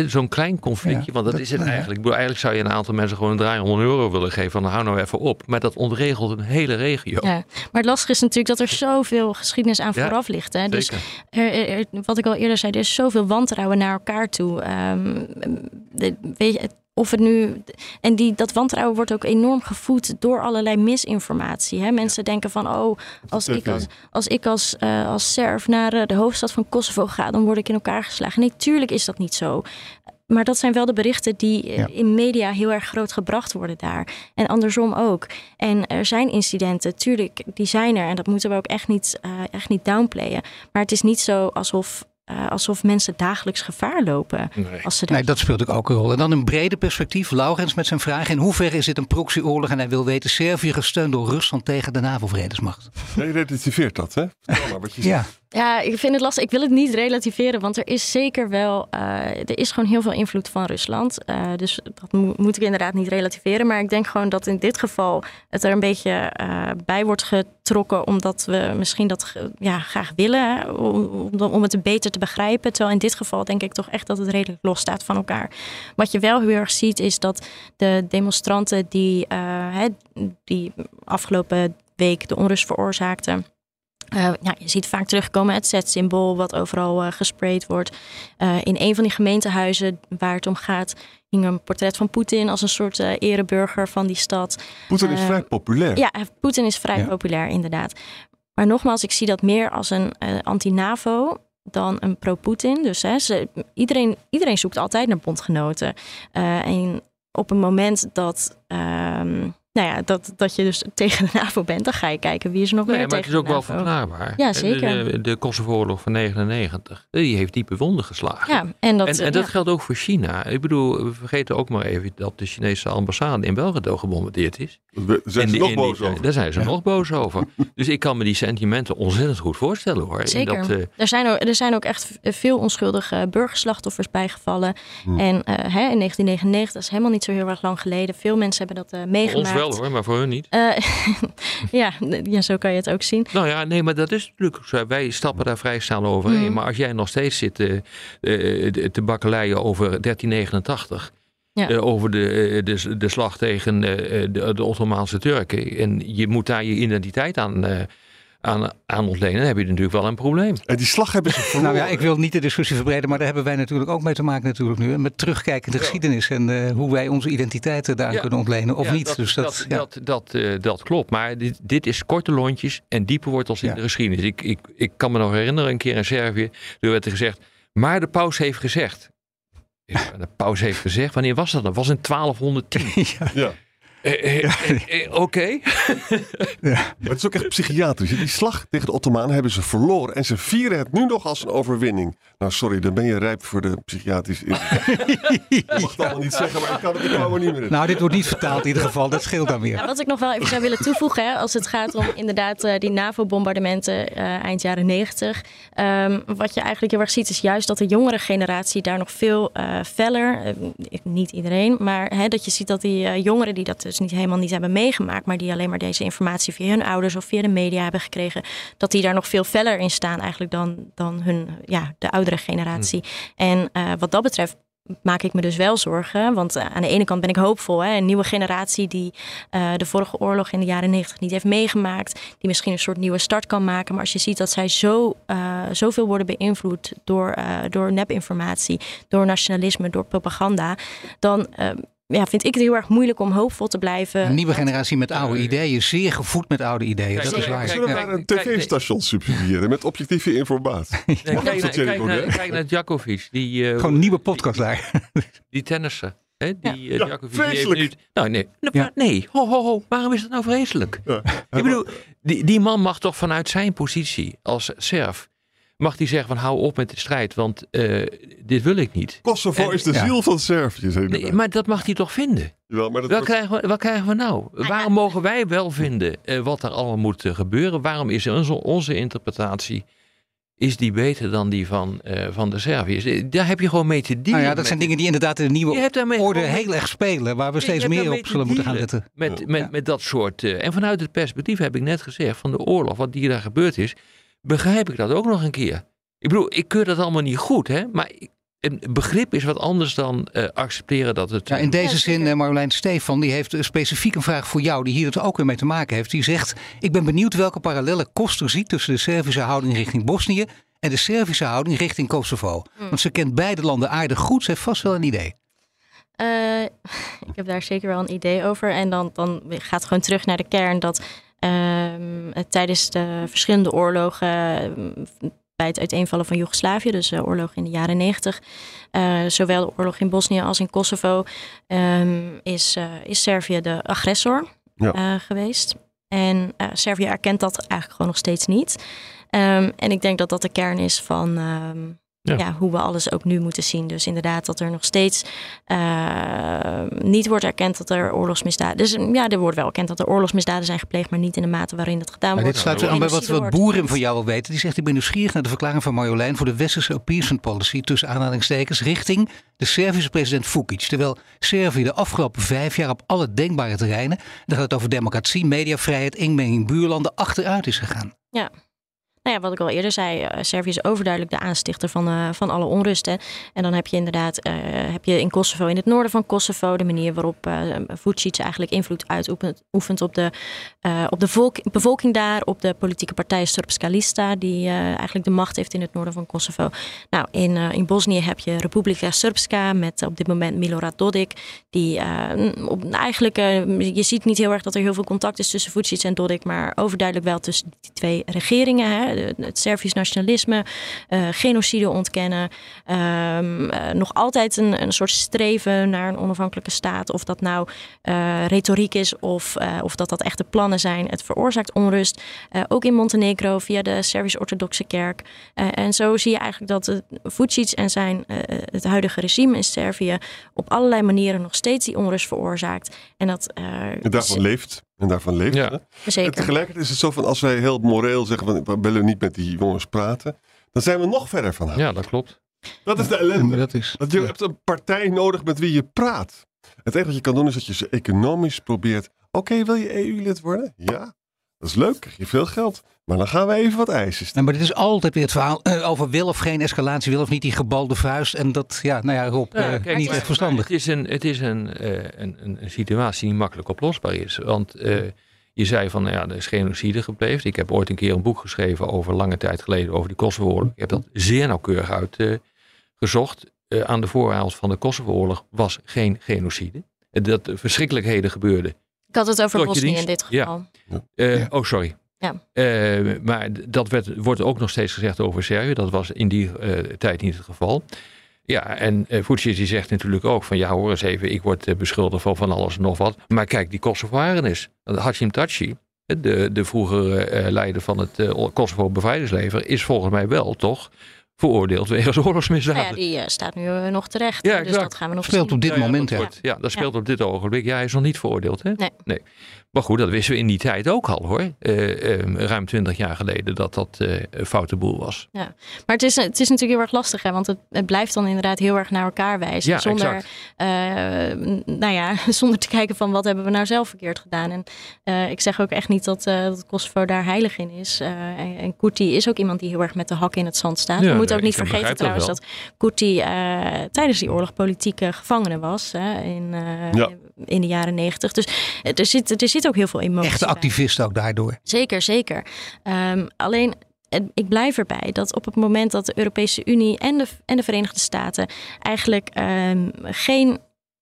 zo'n klein conflictje, Ja, want dat, dat- is het nou ja. eigenlijk. Ik bedoel, eigenlijk zou je een aantal mensen gewoon een 300 euro willen geven. Van hou nou even op. Maar dat ontregelt een hele regio. Ja. Maar het lastige is natuurlijk dat er zoveel geschiedenis aan Ja, vooraf ligt. Hè? Dus er, wat ik al eerder zei, er is zoveel wantrouwen naar elkaar toe. Ehm, de- weet je, het- of het nu. En die, dat wantrouwen wordt ook enorm gevoed door allerlei misinformatie. Hè? Mensen denken van, oh, als ik als, als, ik als, eh, als Serf naar eh, de hoofdstad van Kosovo ga, dan word ik in elkaar geslagen. Nee, tuurlijk is dat niet zo. Maar dat zijn wel de berichten die eh, Ja. in media heel erg groot gebracht worden daar. En andersom ook. En er zijn incidenten, tuurlijk, die zijn er. En dat moeten we ook echt niet, echt niet downplayen. Maar het is niet zo alsof, eh, alsof mensen dagelijks gevaar lopen. Nee. Als ze daar Nee, dat speelt ook, ook een rol. En dan een brede perspectief. Laurens met zijn vraag. In hoeverre is dit een proxyoorlog? En hij wil weten, Servië gesteund door Rusland tegen de NAVO-vredesmacht. Nee, je relativeert dat, hè? Wat je Ja, zegt. Ja, ik vind het lastig. Ik wil het niet relativeren, want er is zeker wel, eh, er is gewoon heel veel invloed van Rusland. Eh, dus dat mo- moet ik inderdaad niet relativeren. Maar ik denk gewoon dat in dit geval het er een beetje eh, bij wordt getrokken, omdat we misschien dat ja, graag willen, om, om, het beter te begrijpen. Terwijl in dit geval denk ik toch echt dat het redelijk los staat van elkaar. Wat je wel heel erg ziet is dat de demonstranten die, hè, die afgelopen week de onrust veroorzaakten. Eh, ja, je ziet vaak terugkomen het Z-symbool wat overal eh, gesprayed wordt. Eh, in een van die gemeentehuizen waar het om gaat hing een portret van Poetin als een soort ereburger van die stad. Poetin is vrij populair. Ja, Poetin is vrij Ja. populair inderdaad. Maar nogmaals, ik zie dat meer als een anti-NAVO dan een pro-Poetin. Dus hè, ze, iedereen, iedereen zoekt altijd naar bondgenoten. En op een moment dat, ehm, nou ja, dat, dat je dus [LAUGHS] tegen de NAVO bent, dan ga je kijken wie is er nog Nee, meer maar het is ook de wel verklaarbaar. Ja, zeker. De, de Kosovo-oorlog van 99, die heeft diepe wonden geslagen. Ja, en dat, en, en dat ja. geldt ook voor China. Ik bedoel, we vergeten ook maar even dat de Chinese ambassade in Belgrado gebombardeerd is. We- Daar zijn ze die- nog boos over. Daar zijn ze nog boos over. [LAUGHS] Dus ik kan me die sentimenten ontzettend goed voorstellen hoor. Zeker. Dat, eh, er, zijn ook, er zijn ook echt veel onschuldige burgerslachtoffers bijgevallen. Hmm. En eh, hè, in 1999, dat is helemaal niet zo heel erg lang geleden. Veel mensen hebben dat eh, meegemaakt. Ons wel hoor, maar voor hun niet. Eh, [LAUGHS] ja, ja, zo kan je het ook zien. Nou ja, nee, maar dat is natuurlijk zo. Wij stappen daar vrij snel overheen. Mhm. Maar als jij nog steeds zit de- te bakkeleien over 1389... Ja. over de, de, de slag tegen de, de Ottomaanse Turken. En je moet daar je identiteit aan, aan, aan ontlenen. Dan heb je natuurlijk wel een probleem. En die slag hebben ze verloren. [LAUGHS] nou ja, ik wil niet de discussie verbreden, maar daar hebben wij natuurlijk ook mee te maken natuurlijk nu. Met terugkijkende geschiedenis en eh, hoe wij onze identiteiten daaraan Ja. kunnen ontlenen of Ja, niet. Dat, dus dat, dat, ja. dat, dat, eh, dat klopt. Maar dit, dit is korte lontjes en diepe wortels in de geschiedenis. Ik, ik, ik kan me nog herinneren, een keer in Servië, er werd er gezegd, maar de paus heeft gezegd. [LAUGHS] De paus heeft gezegd, wanneer was dat? Dat was in 1210. [LAUGHS] ja. Eh, eh, eh, eh, Oké. Maar het is ook echt psychiatrisch. Die slag tegen de Ottomanen hebben ze verloren. En ze vieren het nu nog als een overwinning. Nou, sorry, dan ben je rijp voor de psychiatrische. [LAUGHS] Ik mag het allemaal niet zeggen, maar ik kan het er niet meer. Nou, dit wordt niet vertaald in ieder geval. Dat scheelt dan weer. Ja, wat ik nog wel even zou willen toevoegen, hè, als het gaat om inderdaad eh, die NAVO-bombardementen eh, eind jaren 90. Ehm, wat je eigenlijk heel erg ziet, is juist dat de jongere generatie daar nog veel eh feller, niet iedereen, maar hè, dat je ziet dat die jongeren die dat dus niet helemaal niet hebben meegemaakt, maar die alleen maar deze informatie via hun ouders of via de media hebben gekregen, dat die daar nog veel feller in staan eigenlijk dan, dan hun, ja, de oudere generatie. En eh, wat dat betreft maak ik me dus wel zorgen. Want eh, aan de ene kant ben ik hoopvol. Hè? Een nieuwe generatie die eh, de vorige oorlog in de jaren negentig niet heeft meegemaakt. Die misschien een soort nieuwe start kan maken. Maar als je ziet dat zij zo, eh, zoveel worden beïnvloed door, eh, door nepinformatie, door nationalisme, door propaganda. Dan ja, vind ik het heel erg moeilijk om hoopvol te blijven. Een nieuwe generatie met oude ideeën, zeer gevoed met oude ideeën. Kijk, Dat is kijk, waar. Zullen we Ja. maar een tv-station subsidiëren met objectieve informatie? [LAUGHS] Nee, kijk, naar, kijk, naar, naar Djokovic. Die, eh, Gewoon een nieuwe podcast daar. die tennisser. Hè? Die, eh, Djokovic, die heeft vreselijk. nu- nou, nee, Ja. nee. Ho, ho, ho. Waarom is dat nou vreselijk? Ja. Ik bedoel, die, die man mag toch vanuit zijn positie als Serf... mag hij zeggen van hou op met de strijd, want eh, dit wil ik niet. Kosovo En- is de Ja. ziel van Servië. Nee, maar dat mag hij toch vinden? Jawel, maar dat Wat was- krijgen, we, wat krijgen we nou? Waarom mogen wij wel vinden eh, wat er allemaal moet eh, gebeuren? Waarom is onze, onze interpretatie is die beter dan die van, eh, van de Serviërs? Daar heb je gewoon mee te dealen. Nou ja, dat met- zijn dingen die inderdaad in de nieuwe orde heel erg spelen. Waar we steeds meer op zullen moeten gaan letten. Met, met, Ja. met dat soort. eh, en vanuit het perspectief heb ik net gezegd van de oorlog, wat die daar gebeurd is, begrijp ik dat ook nog een keer. Ik bedoel, ik keur dat allemaal niet goed, hè? Maar een begrip is wat anders dan uh, accepteren dat het. Ja, in deze zin, uh, Marjolein Stefan, die heeft specifiek een vraag voor jou, die hier het ook weer mee te maken heeft. Die zegt: Ik ben benieuwd welke parallellen Koster ziet tussen de Servische houding richting Bosnië en de Servische houding richting Kosovo. Hmm. Want ze kent beide landen aardig goed, ze heeft vast wel een idee. Uh, [LAUGHS] ik heb daar zeker wel een idee over. En dan, dan gaat het gewoon terug naar de kern dat uh, tijdens de verschillende oorlogen bij het uiteenvallen van Joegoslavië, dus de oorlog in de jaren negentig, uh, zowel de oorlog in Bosnië als in Kosovo, um, is, uh, is Servië de agressor ja. geweest. En Servië erkent dat eigenlijk gewoon nog steeds niet. Um, en ik denk dat dat de kern is van um, ja. hoe we alles ook nu moeten zien. Dus inderdaad dat er nog steeds uh, niet wordt erkend dat er oorlogsmisdaden... Dus ja, er wordt wel erkend dat er oorlogsmisdaden zijn gepleegd... maar niet in de mate waarin dat gedaan maar wordt. Dit sluit aan bij wat, wat Boerin van jou wil weten. Die zegt, ik ben nieuwsgierig naar de verklaring van Marjolein... voor de westerse appeasement policy tussen aanhalingstekens... richting de Servische president Vukic. Terwijl Servië de afgelopen vijf jaar op alle denkbare terreinen... dat gaat het over democratie, mediavrijheid, inmenging, buurlanden... achteruit is gegaan. Ja, nou ja, wat ik al eerder zei, uh, Servië is overduidelijk de aanstichter van, uh, van alle onrusten. En dan heb je inderdaad uh, heb je in Kosovo, in het noorden van Kosovo, de manier waarop Vucic eigenlijk invloed uitoefent op de, op de volk, bevolking daar, op de politieke partij Srpska Lista, die eigenlijk de macht heeft in het noorden van Kosovo. Nou, in, in Bosnië heb je Republika Srpska met op dit moment Milorad Dodik, die op, eigenlijk, je ziet niet heel erg dat er heel veel contact is tussen Vucic en Dodik, maar overduidelijk wel tussen die twee regeringen. Hè het Servisch nationalisme, uh, genocide ontkennen. Um, uh, nog altijd een, een soort streven naar een onafhankelijke staat. Of dat nou uh, retoriek is of, of dat dat echte plannen zijn. Het veroorzaakt onrust. ook in Montenegro via de Servisch-Orthodoxe Kerk. en zo zie je eigenlijk dat Vucic en zijn, het huidige regime in Servië op allerlei manieren nog steeds die onrust veroorzaakt. En dat. en daarvan leeft. En daarvan leeft. Ja. Zeker. En tegelijkertijd is het zo van als wij heel moreel zeggen van we willen niet met die jongens praten, dan zijn we nog verder van Ja, dat klopt. Dat is de ellende. Dat is, dat je hebt een partij nodig met wie je praat. Het enige wat je kan doen is dat je ze economisch probeert. Oké, wil je EU-lid worden? Ja. Dat is leuk, krijg je veel geld. Maar dan gaan we even wat eisen stellen. maar dit is altijd weer het verhaal uh, over wil of geen escalatie, wil of niet die gebalde vuist. En dat, ja, nou ja, Rob, uh, kijk, niet echt verstandig. Het is, een, het is een, uh, een, een, een, situatie die makkelijk oplosbaar is. Want je zei van, nou ja, er is genocide gepleegd. Ik heb ooit een keer een boek geschreven over lange tijd geleden over de Kosovo-oorlog. Ik heb dat zeer nauwkeurig uitgezocht. aan de vooravond van de Kosovo-oorlog was geen genocide. Dat verschrikkelijkheden gebeurden. Ik had het over Bosnië in dit geval. Ja. oh, sorry. Ja. Uh, maar dat werd, wordt ook nog steeds gezegd over Servië. Dat was in die uh, tijd niet het geval. Ja, en uh, Vucic die zegt natuurlijk ook van ja hoor eens even, ik word beschuldigd van van alles en nog wat. Maar kijk, die Kosovaren is. Hashim Taci, de, de vroegere leider van het Kosovo bevrijdingslever, is volgens mij wel toch veroordeeld wegens oorlogsmisdaden. Nou ja, die staat nu nog terecht. Ja, dus dat gaan we nog speelt op dit moment. Ja, ja, dat speelt op dit ogenblik. Ja, hij is nog niet veroordeeld. Hè? Nee. nee. Maar goed, dat wisten we in die tijd ook al hoor. Uh, ruim twintig jaar geleden dat dat uh, een foute boel was. Ja, maar het is, het is natuurlijk heel erg lastig, hè? want het, het blijft dan inderdaad heel erg naar elkaar wijzen. Ja, zonder, nou ja, [LAUGHS] zonder te kijken van wat hebben we nou zelf verkeerd gedaan. En ik zeg ook echt niet dat, dat Kosovo daar heilig in is. en, en Kuti is ook iemand die heel erg met de hak in het zand staat. Ja, we moeten ook niet vergeten trouwens dat, dat Kuti tijdens die oorlog politieke gevangene was hè, in, in de jaren negentig. Dus er zit, er zit ook heel veel emotie. Echte activisten ook daardoor. Zeker, zeker. Um, alleen ik blijf erbij dat op het moment dat de Europese Unie en de, en de Verenigde Staten eigenlijk um, geen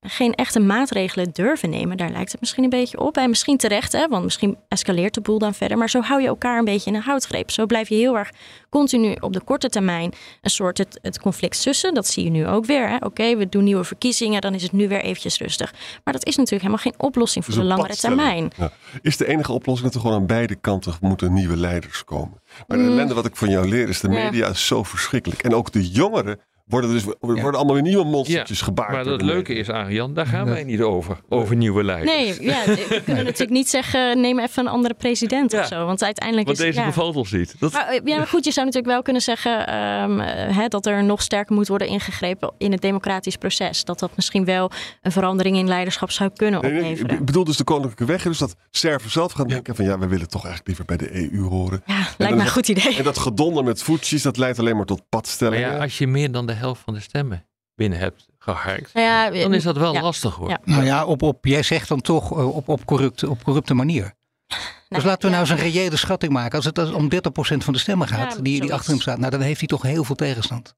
geen echte maatregelen durven nemen. Daar lijkt het misschien een beetje op. En misschien terecht, hè, want misschien escaleert de boel dan verder. Maar zo hou je elkaar een beetje in een houtgreep. Zo blijf je heel erg continu op de korte termijn een soort het, het conflict sussen. Dat zie je nu ook weer. Oké, we doen nieuwe verkiezingen, dan is het nu weer eventjes rustig. Maar dat is natuurlijk helemaal geen oplossing voor de langere termijn. Ja. Is de enige oplossing dat er gewoon aan beide kanten moeten nieuwe leiders komen? Maar de mm. ellende wat ik van jou leer is, de media is zo verschrikkelijk. En ook de jongeren worden dus worden allemaal weer nieuwe monstertjes ja, gebaard. Maar het leuke is, Arjan, daar gaan wij niet over. Over nieuwe leiders. Nee, ja, [LAUGHS] we kunnen natuurlijk niet zeggen, neem even een andere president of zo. Want uiteindelijk want is deze bevalt ons niet. Dat... Maar, ja, maar goed, je zou natuurlijk wel kunnen zeggen um, hè, dat er nog sterker moet worden ingegrepen in het democratisch proces. Dat dat misschien wel een verandering in leiderschap zou kunnen opleveren. Nee, ik bedoel dus de koninklijke weg. Dus dat Serven zelf gaan denken van ja, we willen toch eigenlijk liever bij de EU horen. Ja, lijkt me een goed idee. En dat gedonder met voetjes, dat leidt alleen maar tot padstellingen. Maar ja, als je meer dan de helft van de stemmen binnen hebt geharkt, Nou ja, dan is dat wel ja. lastig hoor. Ja. Nou ja, op, op, jij zegt dan toch eh, op, op, corrupte, op corrupte manier. [LAUGHS] Dus Nou, laten we ja. nou eens een reële schatting maken. Als het om 30% van de stemmen gaat, Ja, die, die achter hem staat, nou dan heeft hij toch heel veel tegenstand.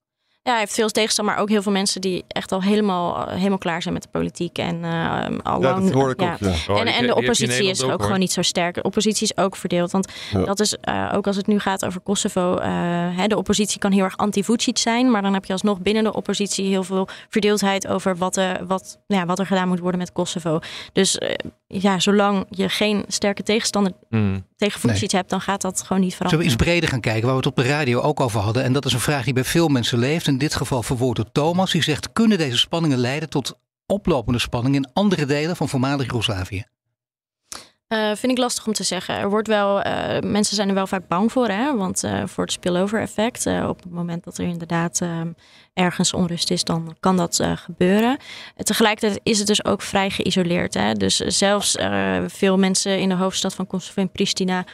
Ja, hij heeft veel tegenstand, maar ook heel veel mensen die echt al helemaal, helemaal klaar zijn met de politiek. En eh al Ja, lang- dat hoor ik ja. ook. Ja. Oh, En, en de oppositie is ook, gewoon niet zo sterk. De oppositie is ook verdeeld. Want Ja. dat is eh, ook als het nu gaat over Kosovo. eh, hè, de oppositie kan heel erg anti-Vucic zijn. Maar dan heb je alsnog binnen de oppositie heel veel verdeeldheid over wat, er wat, ja, wat er gedaan moet worden met Kosovo. Dus eh, ja, zolang je geen sterke tegenstander tegen Vucic hebt, dan gaat dat gewoon niet Zullen we veranderen. iets breder gaan kijken, waar we het op de radio ook over hadden. En dat is een vraag die bij veel mensen leeft. In dit geval verwoord door Thomas. Die zegt, kunnen deze spanningen leiden tot oplopende spanningen in andere delen van voormalig Joegoslavië? Eh, vind ik lastig om te zeggen. Er wordt wel, eh, mensen zijn er wel vaak bang voor, hè? want eh, voor het spillover effect. op het moment dat er inderdaad ergens onrust is, dan kan dat gebeuren. Tegelijkertijd is het dus ook vrij geïsoleerd. Hè? Dus zelfs veel mensen in de hoofdstad van Kosovo in Pristina.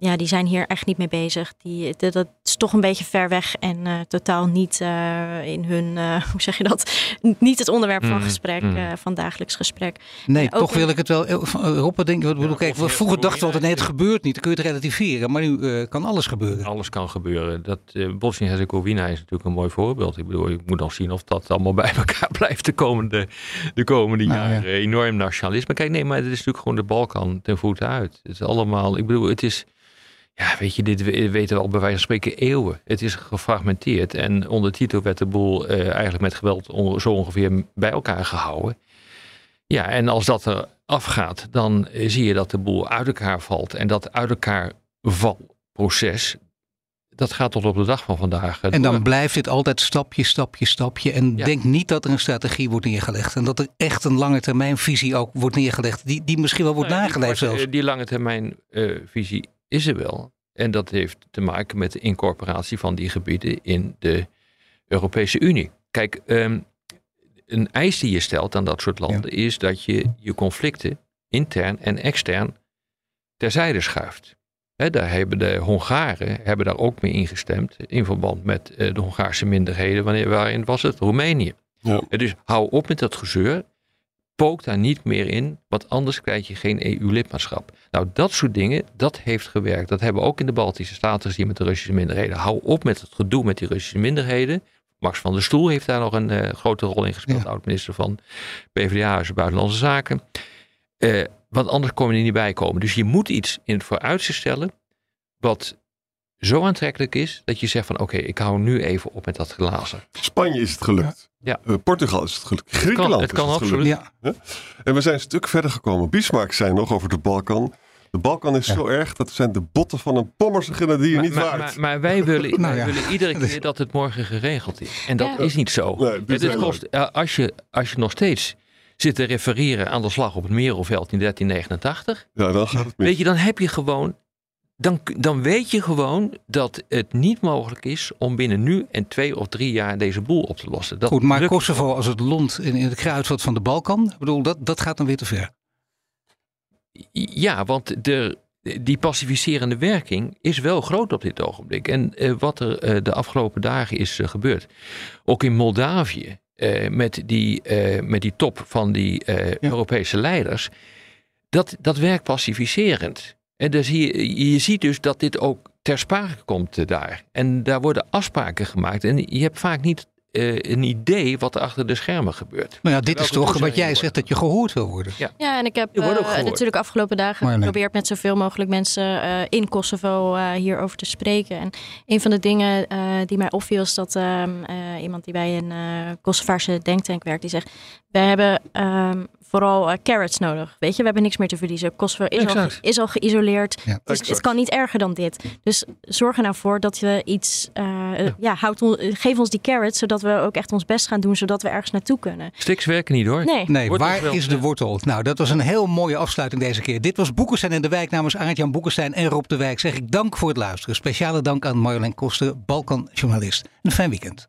Ja, die zijn hier echt niet mee bezig. Die, dat, dat is toch een beetje ver weg en eh, totaal niet eh, in hun, eh, [LAUGHS] hoe zeg je dat? Niet het onderwerp van Mm, gesprek, mm. eh, van dagelijks gesprek. Nee, toch in- wil ik het wel. wat denk wat bedoel, Ja, kijk, of- vroeger dachten we altijd, nee, het gebeurt niet. Dan kun je het relativeren. Maar nu eh, kan alles gebeuren. Alles kan gebeuren. Dat Bosnië-Herzegovina is natuurlijk een mooi voorbeeld. Ik bedoel, ik moet nog zien of dat allemaal [LAUGHS] bij elkaar blijft de komende, de komende Nou, jaren. Enorm nationalisme. Kijk, nee, maar het is natuurlijk gewoon de Balkan ten voeten uit. Het is allemaal, ik bedoel, het is, ja, weet je, dit we- weten we al bij wijze van spreken eeuwen. Het is gefragmenteerd en onder Tito werd de boel eh, eigenlijk met geweld on- zo ongeveer bij elkaar gehouden. Ja, en als dat er afgaat, dan eh, zie je dat de boel uit elkaar valt. En dat uit elkaar valproces, dat gaat tot op de dag van vandaag. eh, En dan door. blijft dit altijd stapje, stapje, stapje. En Ja. denk niet dat er een strategie wordt neergelegd. En dat er echt een lange termijn visie ook wordt neergelegd. Die, die misschien wel wordt Nou nageleefd zelfs. Die lange termijn visie is er wel. En dat heeft te maken met de incorporatie van die gebieden in de Europese Unie. Kijk, ehm, een eis die je stelt aan dat soort landen is dat je je conflicten intern en extern terzijde schuift. Daar hebben de Hongaren hebben daar ook mee ingestemd in verband met eh, de Hongaarse minderheden. Wanneer, waarin was het? Roemenië. Ja. Eh, Dus hou op met dat gezeur. Pook daar niet meer in, want anders krijg je geen EU-lidmaatschap. Nou, dat soort dingen, dat heeft gewerkt. Dat hebben we ook in de Baltische Staten gezien met de Russische minderheden. Hou op met het gedoe met die Russische minderheden. Max van der Stoel heeft daar nog een eh, grote rol in gespeeld. Ja. Oud-minister van PvdA, Buitenlandse Zaken. Eh, want anders komen er niet bij komen. Dus je moet iets in het vooruitzicht stellen wat zo aantrekkelijk is dat je zegt van oké, ik hou nu even op met dat glazen. Spanje is het gelukt. Ja. Eh, Portugal is het gelukt. Griekenland het kan is het absoluut. gelukt. Ja, En we zijn een stuk verder gekomen. Bismarck zei nog over de Balkan. De Balkan is Ja. zo erg, dat zijn de botten van een Pommerse grenadier Maar, niet maar, waard. maar, maar wij, willen, [LAUGHS] Nou wij willen iedere [LAUGHS] keer dat het morgen geregeld is. En dat Ja. is niet zo. Nee, het is kost, eh, als, je, als je nog steeds zit te refereren aan de slag op het Merelveld in 1389, ja, dan gaat het mis. weet je, dan heb je gewoon. Dan, dan weet je gewoon dat het niet mogelijk is om binnen nu en twee of drie jaar deze boel op te lossen. Dat goed. Maar lukt Kosovo als het lont in, in het kruidvat van de Balkan. Ik bedoel, dat, dat gaat dan weer te ver. Ja, want de, die pacificerende werking is wel groot op dit ogenblik. En eh, wat er eh, de afgelopen dagen is eh, gebeurd, ook in Moldavië, met, die, met die top van die Europese leiders, dat, dat werkt pacificerend. En dus je, je ziet dus dat dit ook ter sprake komt eh, daar. En daar worden afspraken gemaakt. En je hebt vaak niet eh, een idee wat er achter de schermen gebeurt. Nou ja, dit is toch wat jij zegt dat je gehoord wil worden. Ja, en ik heb eh, natuurlijk afgelopen dagen Maar nee. geprobeerd met zoveel mogelijk mensen eh, in Kosovo hierover te spreken. En een van de dingen eh, die mij opviel is dat ehm, eh, iemand die bij een uh, Kosovaarse denktank werkt, die zegt, we hebben ehm, vooral eh, carrots nodig. Weet je, we hebben niks meer te verliezen. Kosovo is, al, is al geïsoleerd. Ja. Dus het kan niet erger dan dit. Dus zorg er nou voor dat je iets, eh, ja. houd on- geef ons die carrots, zodat we ook echt ons best gaan doen, zodat we ergens naartoe kunnen. Stiks werken niet hoor. Nee. Waar wel, is de wortel? Nou, dat was een heel mooie afsluiting deze keer. Dit was Boekenstein in de Wijk namens Aart-Jan Boekenstein en Rob de Wijk. Zeg ik dank voor het luisteren. Speciale dank aan Marjolein Koster, Balkan-journalist. Een fijn weekend.